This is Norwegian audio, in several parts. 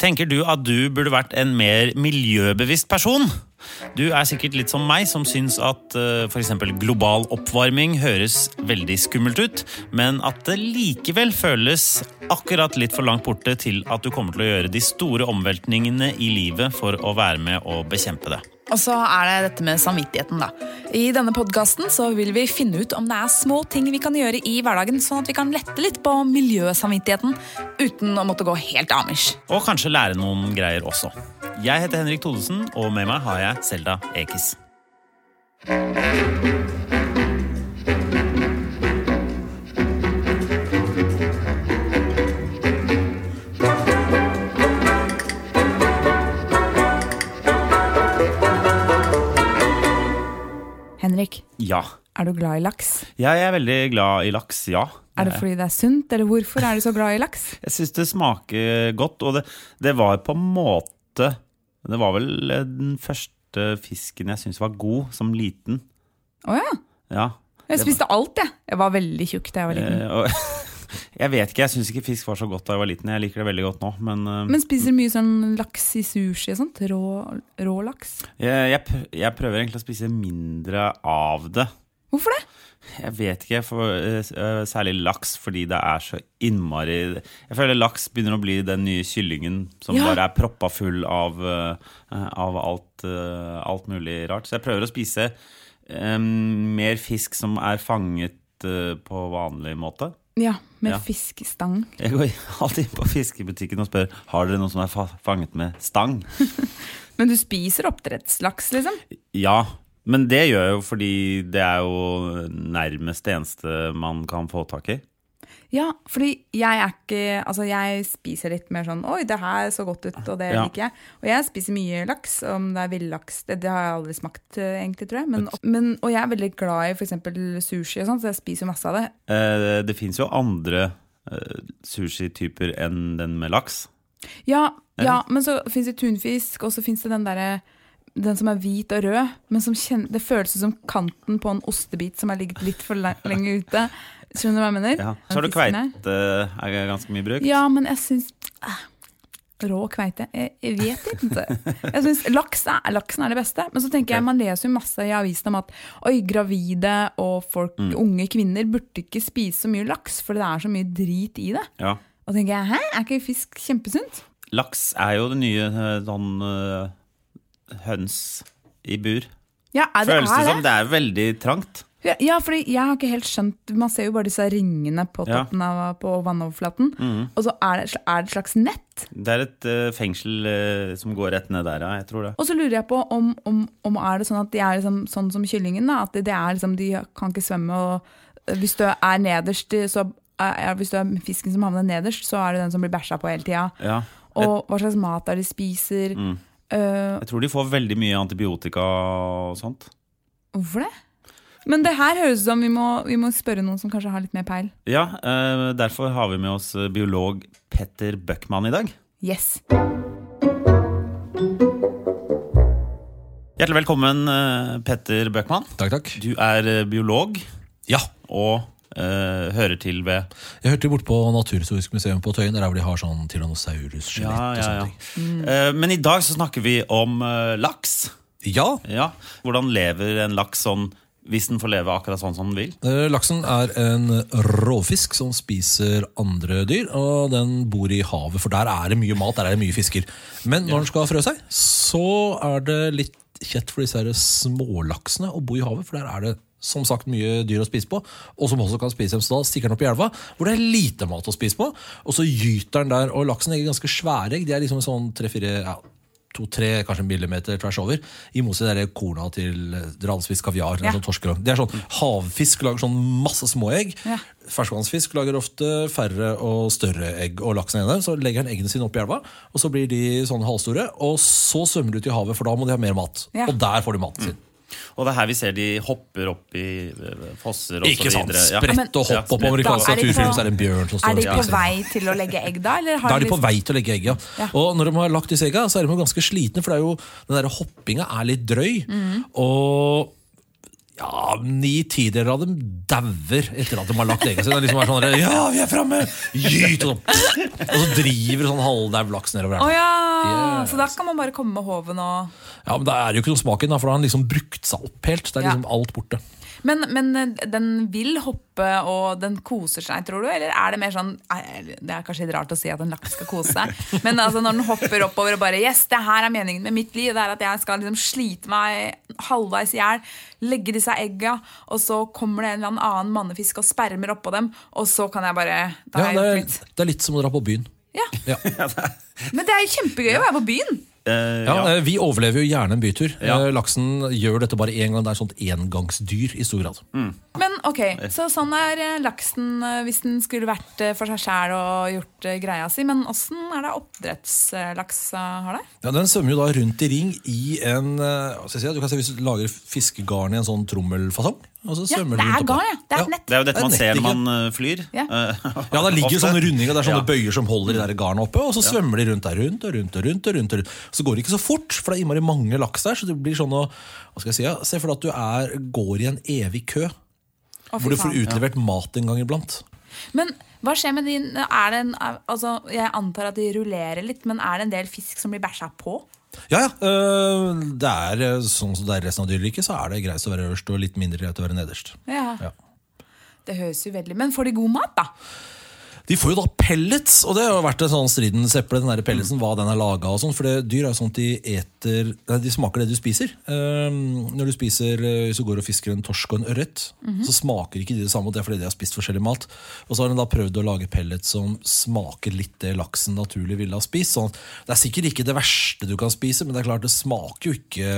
Tenker du at du burde vært en mer miljøbevisst person? Du er sikkert litt som meg, som syns at uh, f.eks. global oppvarming høres veldig skummelt ut, men at det likevel føles akkurat litt for langt borte til at du kommer til å gjøre de store omveltningene i livet for å være med og bekjempe det. Og så er det dette med samvittigheten, da. I denne podkasten vil vi finne ut om det er små ting vi kan gjøre i hverdagen, sånn at vi kan lette litt på miljøsamvittigheten uten å måtte gå helt amish. Og kanskje lære noen greier også. Jeg heter Henrik Thodesen, og med meg har jeg Selda Ekiz. Ja. er du glad i laks? Jeg er veldig glad i laks, ja. Er det fordi det er sunt, eller hvorfor er du så glad i laks? Jeg syns det smaker godt, og det, det var på en måte Det var vel eh, den første fisken jeg syntes var god som liten. Å ja. Ja. Jeg spiste alt, jeg. Jeg var veldig tjukk da jeg var liten. Jeg vet ikke, jeg syns ikke fisk var så godt da jeg var liten. Jeg liker det veldig godt nå, men, eh, Men spiser du mye sånn laks i sushi og sånt? Rå, rå laks? jeg, jeg, jeg prøver egentlig å spise mindre av det. Hvorfor det? Jeg vet ikke, for, eh, eh, særlig laks, fordi det er så innmari Jeg føler laks begynner å bli den nye kyllingen som Ja. bare er proppa full av, av alt, alt mulig rart. Så jeg prøver å spise um, mer fisk som er fanget på vanlig måte. Ja, med Ja. fiskestang. Jeg går alltid inn på fiskebutikken og spør har dere noe som er fa fanget med stang. Men du spiser oppdrettslaks, liksom? Ja, men det gjør jeg jo fordi det er jo nærmest det eneste man kan få tak i. Ja, fordi jeg er ikke Altså, jeg spiser litt mer sånn Oi, det her så godt ut, og det Ja. liker jeg. Og jeg spiser mye laks, om det er villaks. Det, det har jeg aldri smakt, eh, egentlig, tror jeg. Men, men, og jeg er veldig glad i f.eks. sushi og sånn, så jeg spiser jo masse av det. Eh, det fins jo andre eh, sushityper enn den med laks. Ja, ja men så fins det tunfisk, og så fins det den derre den som er hvit og rød, men som kjen, det føles som kanten på en ostebit som har ligget litt for lenge ute. Skjønner du hva jeg mener? Ja. Så har du kveite, er ganske mye brukt. Ja, men jeg syns eh, Rå kveite? Jeg, jeg vet ikke. Jeg synes laks er, Laksen er det beste. Men så tenker jeg, man leser jo masse i avisen om at oi, gravide og folk, Mm. unge kvinner burde ikke spise så mye laks, for det er så mye drit i det. Ja. Og tenker jeg, hæ, er ikke fisk kjempesunt? Laks er jo det nye eh, sånn eh, høns i bur. Ja, er det, Føles det som. Det er veldig trangt. Ja, ja, fordi jeg har ikke helt skjønt Man ser jo bare disse ringene på toppen av på vannoverflaten. Mm. Og så er det, er det et slags nett. Det er et uh, fengsel uh, som går rett ned der, ja. Jeg tror det. Og så lurer jeg på om, om, om er det sånn at de er liksom, sånn som kyllingen. Da, at det, det er liksom, de kan ikke svømme. Og eh, hvis du er nederst, så er, hvis du er fisken som havner nederst, så er det den som blir bæsja på hele tida. Ja. Og hva slags mat er det de spiser? Mm. Eh, Jeg tror de får veldig mye antibiotika og sånt. hvorfor det? Men det her høres ut som vi må, vi må spørre noen som kanskje har litt mer peil. Ja, eh, derfor har vi med oss eh, biolog Petter Bøckmann i dag. Yes. Hjertelig velkommen, Petter Bøckmann. Takk, takk. Du er biolog Ja. og eh, hører til ved Jeg hørte bort på Naturhistorisk museum på Tøyen, der hvor de har sånn tyrannosaurus-skjelett Ja, ja, ja. mm. uh, Men i dag så snakker vi om uh, laks. Ja, Ja, Hvordan lever en laks sånn Hvis den får leve akkurat sånn som den vil? Laksen er en rovfisk som spiser andre dyr, og den bor i havet, for der er det mye mat, der er det mye fisker. Men når den skal frø seg, så er det litt kjett for disse smålaksene å bo i havet, for der er det som sagt mye dyr å spise på, og som også kan spise dem. Så da stikker den opp i elva, hvor det er lite mat å spise på, og så gyter den der, og laksen legger ganske svære egg, de er liksom sånn tre-fire ja, to-tre kanskje en millimeter tvers over. I motsetning til korna til ralsfisk, kaviar. Ja. Sånn torskerogn. det er sånn Havfisk lager sånn masse små egg. Ja. Ferskvannsfisk lager ofte færre og større egg. Og laksen ene, så legger den eggene sine opp i elva, og så blir de sånn halvstore. Og så svømmer de ut i havet, for da må de ha mer mat. Ja. Og der får de maten sin. Og det er her vi ser de hopper opp i eh, fosser og Ikke så sant? Ikke Ja. Sprett og hopp opp over i de på- så er det en bjørn som står Er de på vei til å legge egg da? Eller har Da er de på vei til å legge egg, ja. Ja. Og når de har lagt disse egga, så er de ganske slitne, for det er jo, den der hoppinga er litt drøy. Mm. Og ja, ni tideler av dem dauer etter at de har lagt egga sine. Det Liksom er sånn, der, ja, vi er framme! Gyt! Og, sånn. og så driver sånn halvdau laks nedover her. Oh, ja! Yes. Så da kan man bare komme med håven og Ja, men da er det jo ikke noe smak i den, for da har han liksom brukt seg opp helt. Det er Ja. liksom alt borte. Men, men eh, den vil hoppe, og den koser seg, tror du? Eller er det mer sånn Det er kanskje litt rart å si at en laks skal kose seg, men altså når den hopper oppover og bare Yes, det her er meningen med mitt liv. Det er at jeg skal liksom slite meg halvveis i hjel, legge disse egga, og så kommer det en eller annen mannefisk og spermer oppå dem, og så kan jeg bare Ja, det, er, det er litt som å dra på byen. Ja. Ja. Men det er kjempegøy å være på byen. Eh, Ja, ja. eh, Vi overlever jo gjerne en bytur. Ja. Eh, Laksen gjør dette bare én gang. Det er et sånt engangsdyr i stor grad. Men ok, så sånn er eh, laksen eh, hvis den skulle vært eh, for seg sjæl og gjort eh, greia si. Men åssen er det oppdrettslaks eh, har det? Ja, Den svømmer jo da rundt i ring i en eh, hva skal jeg si, Du kan se Hvis du lager fiskegarn i en sånn trommelfasong og så Ja, det er garn, ja. Det er et nett. Det er jo dette man Det er ser når man eh, flyr. Ja. Eh, Ja, Det ligger sånne rundinger, det er sånne Ja. bøyer som holder de garnet oppe. Og så svømmer de rundt der, rundt og rundt og rundt. og rundt, og rundt. Så går det ikke så fort, for det er innmari mange laks der. Så det blir sånn å, hva skal jeg si, ja, Se for deg at du er, går i en evig kø, Å, hvor du får utlevert mat en gang iblant. Men hva skjer med din er det en, altså, Jeg antar at de rullerer litt, men er det en del fisk som blir bæsja på? Ja, ja. øh, det er øh, sånn som det er resten av dyreriket, så er det greit å være øverst og litt mindre greit å være nederst. Ja. Ja. Det høres jo veldig Men får de god mat, da? De får jo da pellets, og det har jo vært en sånn stridens eple, den der pelletsen, hva den er laga og sånn. For det, dyr er jo at de eter De smaker det du spiser. Um, når du spiser eh, Hvis du går og fisker en torsk og en ørret, så smaker ikke de det samme, og det er fordi de har spist forskjellig mat. Og så har de da prøvd å lage pellets som smaker litt det laksen naturlig ville ha spist. Sånn, det er sikkert ikke det verste du kan spise, men det er klart det smaker jo ikke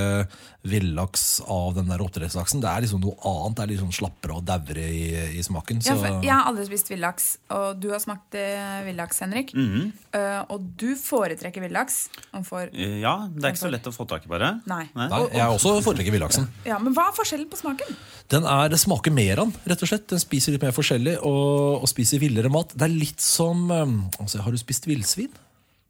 villaks av den der oppdrettslaksen. Det er liksom noe annet. Det er litt sånn slappere og dauere i, i smaken. Ja, jeg har aldri spist villaks, og du har smakt eh, villaks, Henrik. Mm -hmm. uh, og du foretrekker villaks. Og Eh, Ja, det er ikke så lett å få tak i, bare. Nei. Nei, jeg også foretrekker villaksen. Ja, men hva er forskjellen på smaken? Den er, det smaker mer av den, rett og slett. Den spiser litt mer forskjellig og, og spiser villere mat. Det er litt som um, altså, Har du spist villsvin?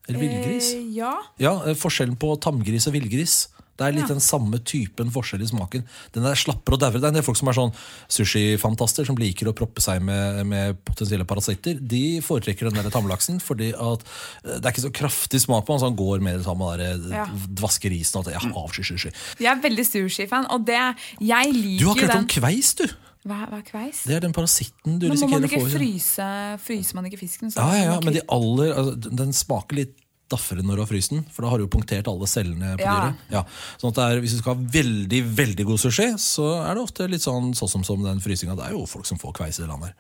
Eller villgris? Eh, ja. Ja, Forskjellen på tamgris og villgris. Det er litt Ja. den samme typen forskjell i smaken. Den er slapper og dauere. Det er en del folk som er sånn sushifantaster, som liker å proppe seg med, med potensielle parasitter. De foretrekker den der tamlaksen fordi at eh, det er ikke så kraftig smak på den, så han går mer sammen med den der, Ja. eh, dvaske risen og at jeg avskyr sushi. Jeg er veldig sushi-fan, og det, jeg liker Du har hørt om kveis, du? Hva, hva er kveis? Det er den parasitten du Men må man risikerer å ikke få. fryse Fryser man ikke fisken? så- Ja, ja, ja, men de aller, altså, den smaker litt daffere når du har fryst den, for da har du jo punktert alle cellene på Ja. dyret. Ja. Sånn at det er, Hvis du skal ha veldig veldig god sushi, så er det ofte litt sånn sånn som, som den frysinga. Det er jo folk som får kveis i det landet her.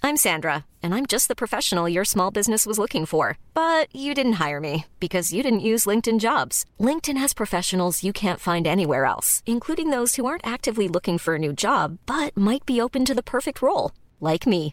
I'm Sandra, and I'm just the professional your small business was looking for. But you didn't hire me because you didn't use LinkedIn jobs. LinkedIn has professionals you can't find anywhere else, including those who aren't actively looking for a new job but might be open to the perfect role, like me.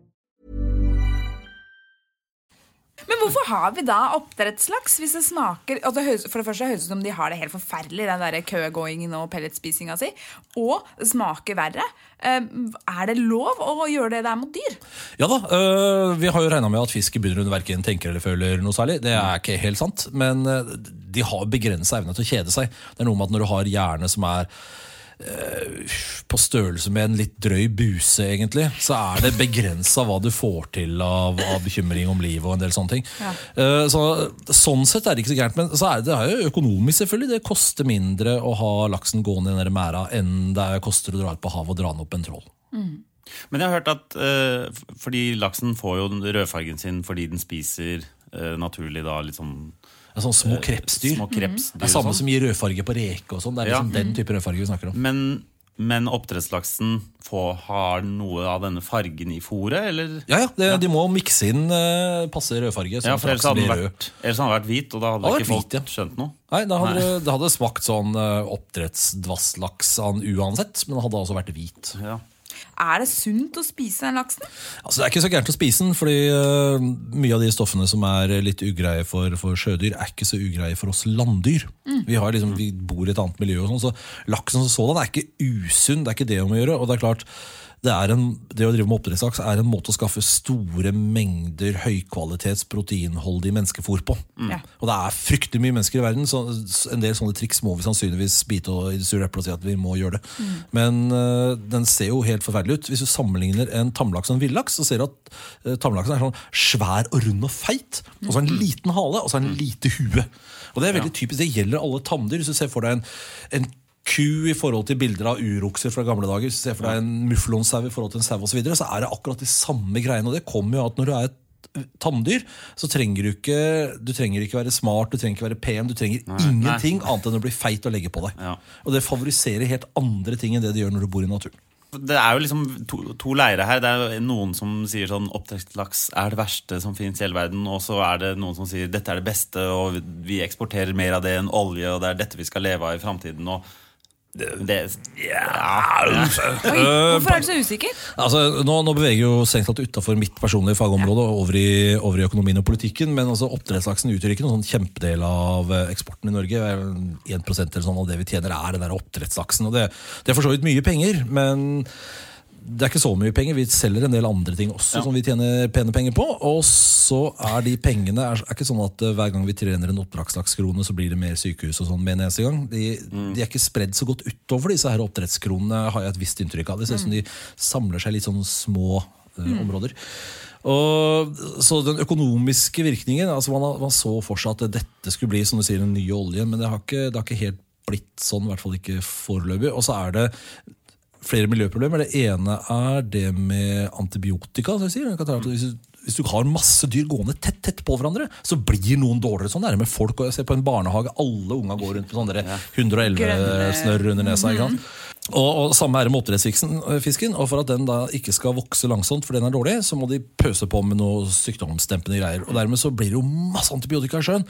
Men hvorfor har vi da oppdrettslaks hvis det smaker altså For det første høres ut som de har det helt forferdelig, den der køgåingen og pelletspisinga si. Og smaker verre. Eh, Er det lov å gjøre det der mot dyr? Ja da, øh, Vi har jo regna med at fisk i bunn og verken tenker eller føler noe særlig. Det er ikke helt sant, men øh, de har begrensa evne til å kjede seg. Det er noe med at når du har hjerne som er på størrelse med en litt drøy buse, egentlig, så er det begrensa hva du får til av, av bekymring om livet og en del sånne ting. Ja. Eh, Så, sånn sett er det ikke så gærent, men så er det, det er jo økonomisk, selvfølgelig. Det koster mindre å ha laksen gående i den mæra enn det koster å dra ut på havet og dra den opp en troll. Men jeg har hørt at eh, fordi laksen får jo rødfargen sin fordi den spiser eh, naturlig da litt sånn Det er sånne små krepsdyr. små krepsdyr Det er samme sånn. som gir rødfarge på reke og sånn. Det er liksom Ja. den type rødfarge vi snakker om. Men, men oppdrettslaksen får, har noe av denne fargen i fôret, eller? Ja, ja, det, De må mikse inn uh, passe rødfarge. Ja, sånn for ellers hadde den vært, ellers hadde vært hvit, og da hadde Hadde ikke folk hvit, ja. skjønt noe. Nei, det hadde, Nei. det hadde smakt sånn uh, oppdrettsdvasslaks uansett, men det hadde også vært hvit. Ja. Er det sunt å spise den laksen? Altså, det er ikke så gærent å spise den, fordi uh, mye av de stoffene som er litt ugreie for, for sjødyr, er ikke så ugreie for oss landdyr. Vi, har liksom, vi bor i et annet miljø, og sånn, så laksen som sådan er ikke usunn. Det er ikke det om å gjøre. og det er klart, det, er en, det å drive med oppdrettslaks er en måte å skaffe store mengder høykvalitets proteinholdig menneskefôr på. Mm. Og det er fryktelig mye mennesker i verden, så en del sånne triks må vi sannsynligvis bite og i det sure eplet og si at vi må gjøre det. Men uh, den ser jo helt forferdelig ut. Hvis du sammenligner en tamlaks og en villaks, så ser du at uh, tamlaksen er sånn svær og rund og feit. Og så har den en liten hale, og så har den en lite hue. Og det er veldig typisk, det gjelder alle tamdyr. Hvis du ser for deg en, en ku i forhold til bilder av urokser fra gamle dager, hvis du ser for deg en mufflonsau i forhold til en sau osv., så, videre, så er det akkurat de samme greiene. Og det kommer jo at når du er et tanndyr, så trenger du ikke Du trenger ikke være smart, du trenger ikke være pen, du trenger ingenting annet enn å bli feit og legge på deg. Ja. Og det favoriserer helt andre ting enn det det gjør når du bor i naturen. Det er jo liksom to, to leirer her. Det er noen som sier sånn oppdrettslaks er det verste som finnes i hele verden, og så er det noen som sier dette er det beste, og vi eksporterer mer av det enn olje, og det er dette vi skal leve av i framtiden. Og det, ja. Oi, hvorfor er du så usikker? Altså, nå, nå beveger jo strengt tatt utafor mitt personlige fagområde og over i, over i økonomien og politikken, men altså, oppdrettslaksen utgjør ikke noen sånn kjempedel av eh, eksporten i Norge. 1% eller sånn av det vi tjener, er den der oppdrettslaksen. Og det, det er for så vidt mye penger, men det er ikke så mye penger. Vi selger en del andre ting også Ja. som vi tjener pene penger på. Og så er de pengene er, er ikke sånn at eh, hver gang vi trener en oppdragslagskrone så blir det mer sykehus og sånn med en eneste gang. De, de er ikke spredd så godt utover disse her oppdrettskronene, har jeg et visst inntrykk av. Det ser ut som de samler seg litt sånn små mm. områder. Og, så den økonomiske virkningen altså man, man så for seg at dette skulle bli som du sier, den nye oljen, men det har ikke, det har ikke helt blitt sånn, i hvert fall ikke foreløpig. Og så er det flere miljøproblemer. Det ene er det med antibiotika. som jeg sier. Hvis du, hvis du har masse dyr gående tett tett på hverandre, så blir noen dårligere. Sånn er det med folk. og jeg ser på en barnehage, Alle unga går rundt med sånne 111 Grønne- snørr under nesa. ikke sant? Og, og Samme er det med oppdrettsfisken. og For at den da ikke skal vokse langsomt, for den er dårlig, så må de pøse på med noe sykdomsdempende greier. og Dermed så blir det jo masse antibiotika i sjøen.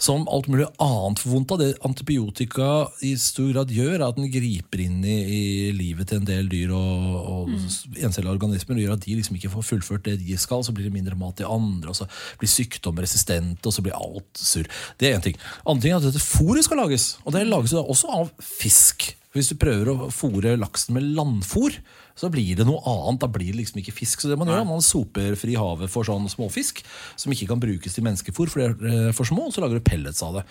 Som alt mulig annet får vondt av. Det antibiotika i stor grad gjør, er at den griper inn i, i livet til en del dyr og, og encellige organismer. og gjør at de liksom ikke får fullført det de skal. Så blir det mindre mat i andre, og så blir sykdom resistente, og så blir alt surr. Det er én ting. Andre ting er at dette fôret skal lages. Og det lages jo da også av fisk. Hvis du prøver å fôre laksen med landfôr, så blir det noe annet. Da blir det liksom ikke fisk. Så det man gjør, man soper fri havet for sånn småfisk som ikke kan brukes til menneskefôr, for det er eh, for små, og så lager du pellets av det.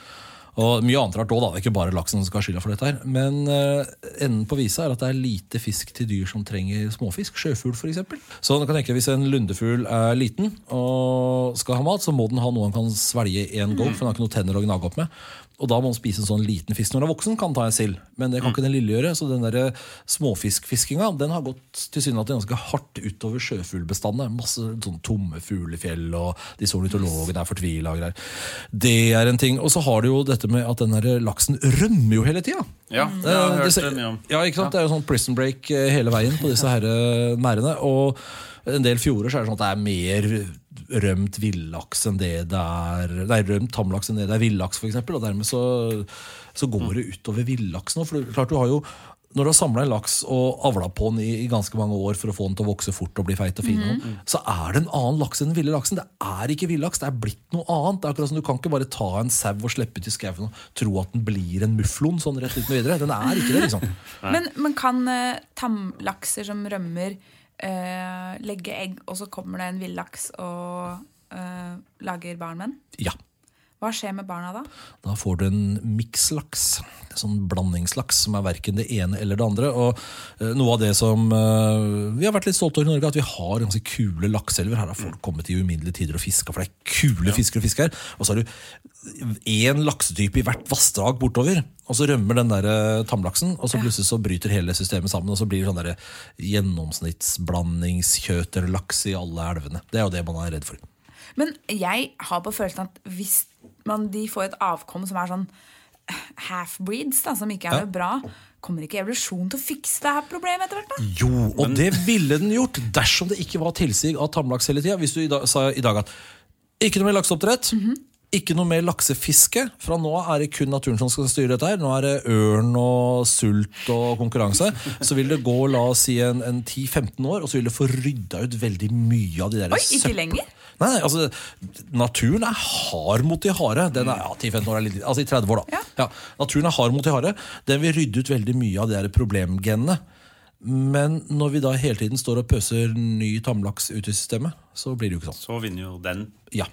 Og mye annet rart òg, da. Det er ikke bare laksen som skal ha skylda for dette. her Men uh, enden på visa er at det er lite fisk til dyr som trenger småfisk. Sjøfugl f.eks. Så du kan tenke deg hvis en lundefugl er liten og skal ha mat, så må den ha noe han kan svelge i én go, for den har ikke noen tenner å gnage opp med. Og da må man spise en sånn liten fisk. Når den er voksen, kan ta en sild. Men det kan ikke den lille gjøre. Så den der småfiskfiskinga den har gått tilsynelatende ganske hardt utover sjøfuglbestandene. Masse sånn tomme fuglefjell, og disse ornitologene er fortvila og greier. Det er en ting. Og så har du jo dette med at den der laksen rømmer jo hele tida. Ja, det har jeg hørt det mye om. Ja, ikke sant? Det er jo sånn prison break eh, hele veien på disse her eh, merdene. Og en del fjorder så er det sånn at det er mer rømt villaks enn det det er Nei, rømt tamlaks enn det det er villaks, f.eks. Og dermed så, så går det utover villaksen. For det- klart du har jo når du har samla en laks og avla på den i, i ganske mange år for å få den til å vokse fort og bli feit og fin, så er det en annen laks enn den ville laksen. Det er ikke villaks, det er blitt noe annet. Det er akkurat som Du kan ikke bare ta en sau og slippe ut i skauen og tro at den blir en mufflon sånn rett uten videre. Den er ikke det, liksom. Men, men kan uh, tamlakser som rømmer, legge egg, og så kommer det en villaks og eh, lager barn med den? Ja. Hva skjer med barna da? Da får du en mikslaks. En sånn blandingslaks som er verken det ene eller det andre. Og eh, Noe av det som eh, vi har vært litt stolte over i Norge, at vi har ganske kule lakseelver. Her har folk kommet i uminnelige tider og fiska, for det er kule fisker å fiske her. Og så har du én laksetype i hvert vassdrag bortover. Og så rømmer den der eh, tamlaksen, og så plutselig så bryter hele systemet sammen. Og så blir det sånn gjennomsnittsblandingskjøterlaks i alle elvene. Det er jo det man er redd for. Men jeg har på følelsen at hvis man, de får et avkom som er sånn half-breeds, som ikke er Ja. noe bra, kommer ikke evolusjonen til å fikse det her problemet etter hvert? da? Jo, og det ville den gjort dersom det ikke var tilsig av tamlaks hele tida. Hvis du i dag, sa i dag at ikke noe mer lakseoppdrett, ikke noe mer laksefiske. Fra nå av er det kun naturen som skal styre dette. her Nå er det ørn og sult og konkurranse. Så vil det gå la oss si en, en 10-15 år, og så vil det få rydda ut veldig mye av de der Oi, ikke søppel- lenger? Nei, nei, altså Naturen er hard mot de harde. Den er, ja, 10-15 år er litt, altså i 30 år, da. Ja. naturen er hard mot de harde. Den vil rydde ut veldig mye av de der problemgenene. Men når vi da hele tiden står og pøser ny tamlaks ut i systemet, så blir det jo ikke sånn. Så vinner jo den. Ja.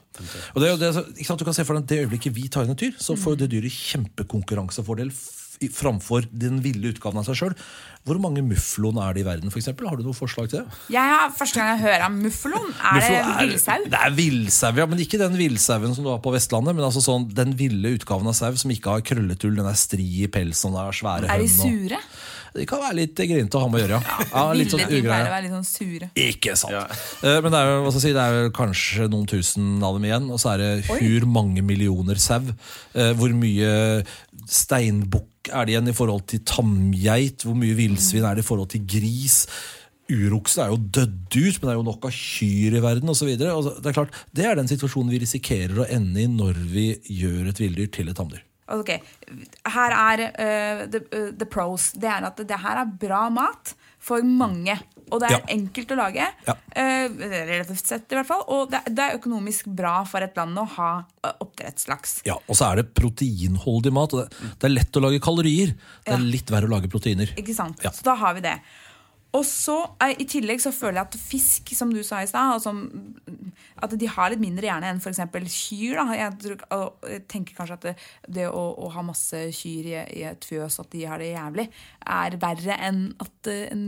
Og det, er jo det, ikke sant, du kan se for deg at Det øyeblikket vi tar inn et dyr, så får jo det dyret kjempekonkurransefordel framfor den ville utgaven av seg sjøl. Hvor mange mufflon er det i verden, f.eks.? Har du noe forslag til det? Jeg har, Første gang jeg hører om mufflon, er det Mufflon er- villsau? Det er villsau, ja, men ikke den villsauen som du har på Vestlandet. Men altså sånn, den ville utgaven av sau som ikke har krølletull, den er stri i pelsen og den er svære Er de hønn. og- sure? De kan være litt grinete å ha med å gjøre, ja. ja litt sånn ugreie. å være litt sånn sure? Ikke sant. Ja. Men det er, jo, hva skal si, det er kanskje noen tusen av dem igjen, og så er det hur mange millioner sau. Eh, Hvor mye steinbukk er det igjen i forhold til tamgeit? Hvor mye villsvin er det i forhold til gris? Uroksen er jo dødd ut, men det er jo nok av kyr i verden osv. Det er klart, det er den situasjonen vi risikerer å ende i når vi gjør et villdyr til et tamdyr. Ok, Her er uh, the, uh, the pros. Det er at det her er bra mat for mange. Og det er Ja. enkelt å lage. Ja. eh, relativt sett, i hvert fall. Og det, det er økonomisk bra for et land å ha eh, oppdrettslaks. Ja, Og så er det proteinholdig mat. og det, er lett å lage kalorier. Det er litt verre å lage proteiner. Ikke sant? Ja. Så da har vi det. Og så, eh, I tillegg så føler jeg at fisk, som du sa i stad, at de har litt mindre hjerne enn f.eks. kyr. Da. Jeg, tror, jeg tenker kanskje at det, det å, å ha masse kyr i, i et fjøs, at de har det jævlig, er verre enn at eh, en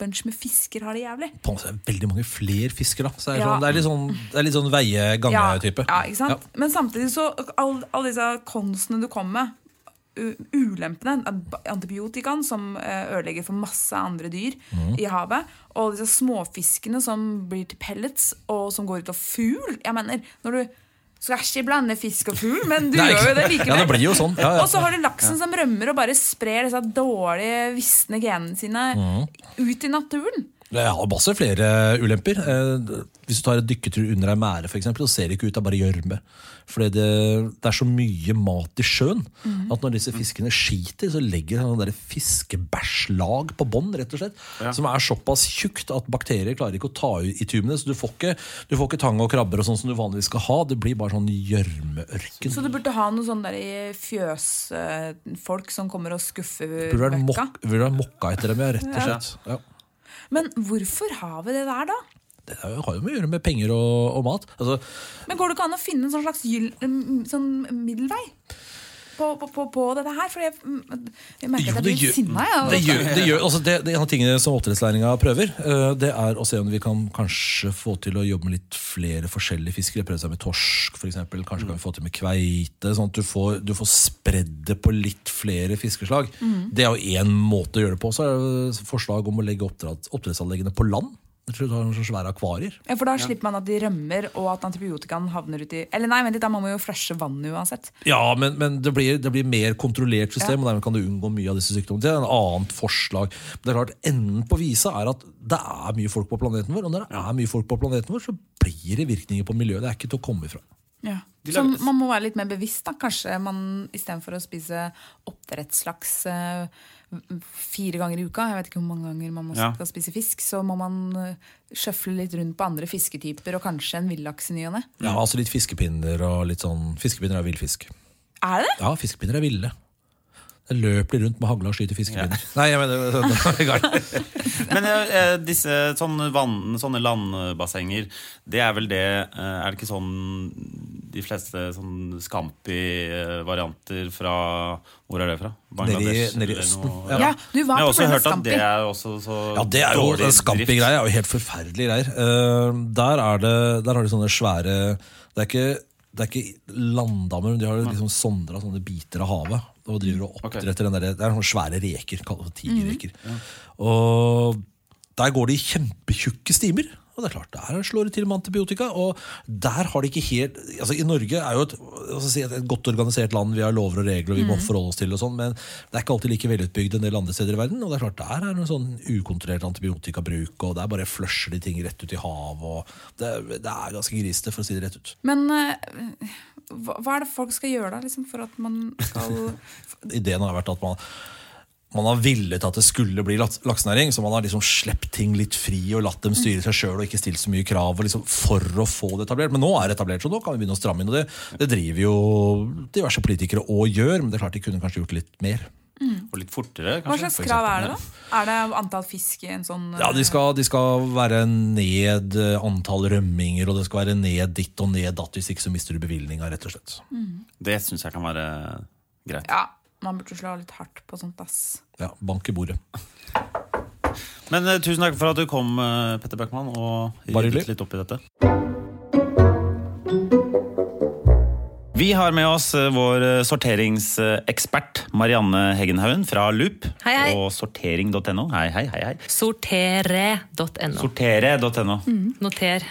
bunch med fisker har det jævlig. På en måte er det veldig mange flere fisker, da. Så det, er Ja. sånn, det er litt sånn, sånn veie-gange-type. Ja, ikke sant? Men samtidig så Alle all disse konstene du kommer med, ulempene, antibiotikaen som eh, ødelegger for masse andre dyr mm. i havet, og disse småfiskene som blir til pellets, og som går ut av fugl Jeg mener, når du skal ikke blande fisk og fugl, men du Nei, gjør jo det ja, det blir jo sånn. Ja, ja. Og så har du laksen som rømmer og bare sprer disse dårlige, visne genene sine mm. ut i naturen. Det har masse flere ulemper. Eh, Hvis du tar en dykketur under ei mære, for eksempel, så ser det ikke ut av bare gjørme. Fordi det, det er så mye mat i sjøen mm. at når disse fiskene skiter, så legger det der fiskebæsjlag på bånn, rett og slett. Som er såpass tjukt at bakterier klarer ikke å ta i tumene. Så du får ikke, du får ikke tang og krabber og sånn som du vanligvis skal ha. Det blir bare sånn gjørmeørken. Så du burde ha noen sånne der i fjøsfolk som kommer og skuffer Burde være møkka. burde ha mokka etter dem, ja, rett og Ja. slett. Ja. Men hvorfor har vi det der, da? Det har jo med å gjøre med penger og, og mat. Altså, Men Går det ikke an å finne en sånn slags gyll, mm, sånn middelvei på, på, på, på dette her? For jeg, mm, jeg merker Jo, at det jeg blir sinna. Ja. det gjør, det gjør altså det, det En av tingene som oppdrettslæringa prøver, eh, det er å se om vi kan kanskje få til å jobbe med litt flere forskjellige fiskere. Prøve seg med torsk, f.eks. Kanskje kan vi få til med kveite. Sånn at du får, du får spredd det på litt flere fiskeslag. Mm. Det er jo én måte å gjøre det på. Så er det forslag om å legge oppdretts, oppdrettsanleggene på land. Tror du har noen så svære akvarier. Ja, For da slipper man at de rømmer, og at antibiotikaen havner uti Eller nei, vent litt, da må man jo flushe vannet uansett. Ja, men, men det, blir, det blir mer kontrollert system, og dermed kan du unngå mye av disse sykdommene. Det er en annet forslag. Men det er klart, Enden på visa er at det er mye folk på planeten vår, og når det er mye folk på planeten vår, så blir det virkninger på miljøet. Det er ikke til å komme ifra. Ja. Så man må være litt mer bevisst. da Kanskje man istedenfor å spise oppdrettslaks eh, fire ganger i uka, jeg vet ikke hvor mange ganger man må Ja. skal spise fisk, så må man eh, sjøfle litt rundt på andre fisketyper og kanskje en villaks i ny og ne. Ja, altså litt fiskepinner og litt sånn Fiskepinner er villfisk. Er det? Ja, fiskepinner er ville. Det løper de rundt med hagle og skyter fiskepinner. Nei, jeg mener er vi i. Men eh, disse sånne, vann, sånne landbassenger, det er vel det eh, Er det ikke sånn de fleste sånn Scampi-varianter fra Hvor er det fra? Bangladesh? Nede i- Østen. Ja. Ja, du var på at Scampi. det er også så Ja, det er jo dårlig en drift. Scampi-greie er jo helt forferdelige greier. Uh, der, er det, der har de sånne svære Det er ikke, det er ikke landdammer, men de har liksom sondra sånne biter av havet. Og driver og oppdretter den der, Det er sånne svære reker, kalt for tigerreker. Og der går de i kjempetjukke stimer. Og det er klart, Der slår det til med antibiotika. Og der har de ikke helt altså I Norge er jo et, si et, godt organisert land, vi har lover og regler og vi må forholde oss til, og sånn, men det er ikke alltid like velutbygd en del andre steder i verden. Og det er klart, der er det en sånn ukontrollert antibiotikabruk, og der bare flusher de ting rett ut i havet. og Det, det er ganske grisete, for å si det rett ut. Men eh, hva, hva er det folk skal gjøre da, liksom, for at man skal Ideen har vært at man man har villet at det skulle bli laks- laksenæring, så man har liksom sluppet ting litt fri og latt dem styre seg sjøl og ikke stilt så mye krav og liksom for å få det etablert. Men nå er det etablert, så nå kan vi begynne å stramme inn. Og det, det driver jo diverse politikere og gjør, men det er klart de kunne kanskje gjort litt mer. Og litt fortere, kanskje. Hva slags krav er det, da? Er det antall fisk i en sånn Ja, de skal, de skal være ned eh, antall rømminger, og det skal være ned ditt og ned datt, hvis ikke så mister du bevilgninga, rett og slett. Det syns jeg kan være greit. Ja, man burde slå litt hardt på sånt, ass. Ja, bank i bordet. Men uh, tusen takk for at du kom, uh, Petter Bøckmann, og ryddet litt opp i dette. Vi har med oss eh, vår sorteringsekspert Marianne Heggenhaugen fra Loop Hei, hei. og sortering.no. Hei, hei, hei. hei. Sortere.no. Sortere.no. Noter.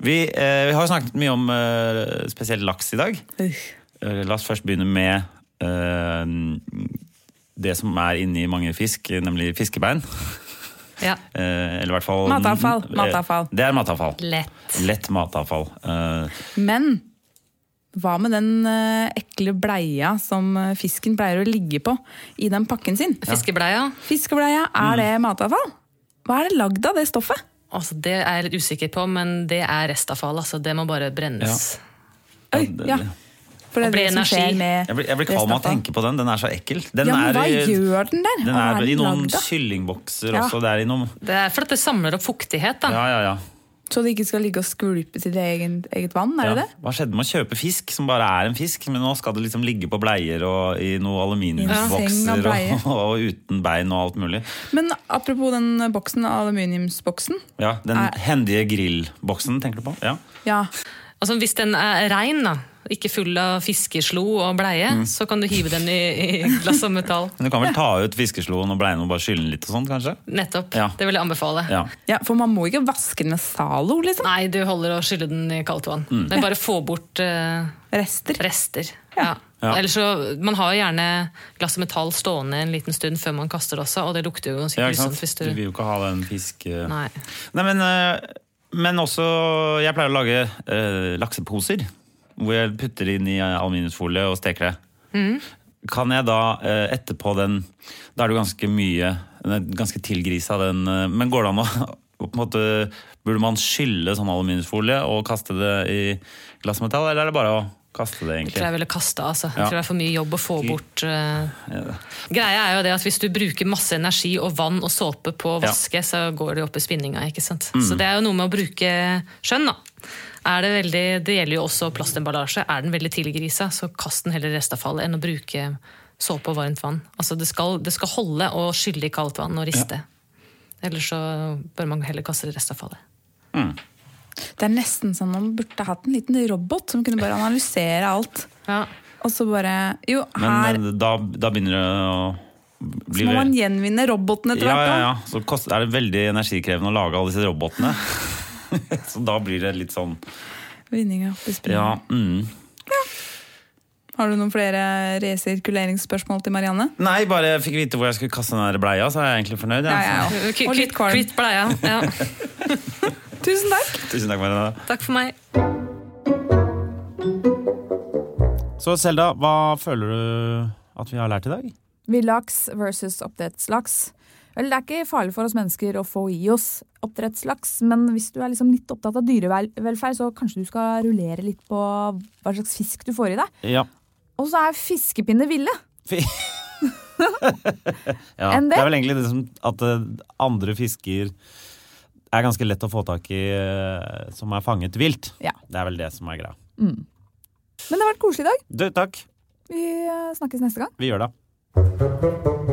Vi, eh, vi har snakket mye om eh, spesielt laks i dag. La oss først begynne med det som er inni mange fisk, nemlig fiskebein. Ja. Eh, eller i hvert fall Matavfall, Eh, matavfall. Det er matavfall. Lett. Lett matavfall. Eh, Men hva med den eh, ekle bleia som eh, fisken pleier å ligge på i den pakken sin? Fiskebleia. Fiskebleia, er det matavfall? Hva er det lagd av, det stoffet? Altså, det er jeg litt usikker på, men det er restavfall. Altså, det må bare brennes. Oi, ja. For det er det som energi. skjer med jeg blir, jeg blir kvalm av å tenke på den. Den er så ekkel. Den Ja, men er, hva i- gjør den der? Den er i noen lagd kyllingbokser Ja. også. Det er i noen Det er for at det samler opp fuktighet. Da. Ja, ja, ja. Så det ikke skal ligge og skvulpe til eget, eget vann? er ja. det det? Hva skjedde med å kjøpe fisk som bare er en fisk, men nå skal det liksom ligge på bleier og i noen aluminiumsbokser bleie. og, og uten bein og alt mulig. Men apropos den boksen, aluminiumsboksen. Ja, Den Er- hendige grillboksen, tenker du på? Ja. Ja, Altså, hvis den er rein, da, ikke full av fiskeslo og bleie, Mm. så kan du hive den i, i glass og metall. Men du kan vel ta ut fiskesloen og bleien og bare skylle den litt og sånn, kanskje? Nettopp. Ja. Det vil jeg anbefale. Ja. ja, For man må ikke vaske den med Zalo, liksom. Nei, du holder å skylle den i kaldt vann. Mm. Men bare få bort uh, Rester. rester. Ja. Ja. Ellers så, Man har jo gjerne glass og metall stående en liten stund før man kaster det også, og det lukter jo ganske grusomt. hvis Du du... vil jo ikke ha den fisk... Nei. Nei, men, eh, men også Jeg pleier å lage eh, lakseposer. Hvor jeg putter inn i aluminiumsfolie og steker det. Mm. Kan jeg da eh, etterpå den Da er det jo ganske mye Ganske tilgrisa, den. eh, Men går det an å på en måte, Burde man skylle sånn aluminiumsfolie og kaste det i glassmetall, eller er det bare å kaste det, egentlig. Jeg tror jeg ville kaste, altså. Ja. Jeg tror det er for mye jobb å få bort Ja. Greia er jo det at hvis du bruker masse energi og vann og såpe på å Ja. vaske, så går det opp i spinninga, ikke sant. Mm. Så det er jo noe med å bruke skjønn, da. Er det, veldig, det gjelder jo også plastemballasje. Er den veldig tilgrisa, så kast den heller restavfallet enn å bruke såpe og varmt vann. Altså det skal, det skal holde å skylle i kaldt vann og riste. Ellers så bør man heller kaste restavfallet. Mm. Det er nesten sånn man burde hatt en liten robot som kunne bare analysere alt. Ja. Og så bare Jo, Men her Men da, da begynner det å Så må man gjenvinne robotene etter ja, hvert. ja, da. ja. Så er det veldig energikrevende å lage alle disse robotene. så da blir det litt sånn Vinninga opp i bespring. Ja. Mm. Har du noen flere resirkuleringsspørsmål til Marianne? Nei, bare jeg fikk vite hvor jeg skulle kaste den bleia, så er jeg egentlig fornøyd. Ja, Ja, ja, ja. Og litt kvalm. kvitt bleia. Ja. Tusen takk! Tusen takk, Marianne. Takk for meg. Så Selda, hva føler du at vi har lært i dag? Villaks versus oppdrettslaks. Vel, Det er ikke farlig for oss mennesker å få i oss oppdrettslaks, men hvis du er liksom litt opptatt av dyrevelferd, så kanskje du skal rullere litt på hva slags fisk du får i deg. Ja. Og så er fiskepinner ville. ja. Enn det? Det er vel egentlig det som at eh, andre fisker er ganske lett å få tak i eh, som er fanget vilt. Ja. Det er vel det som er greia. Men det har vært koselig i dag. Du, takk. Vi eh, snakkes neste gang. Vi gjør det.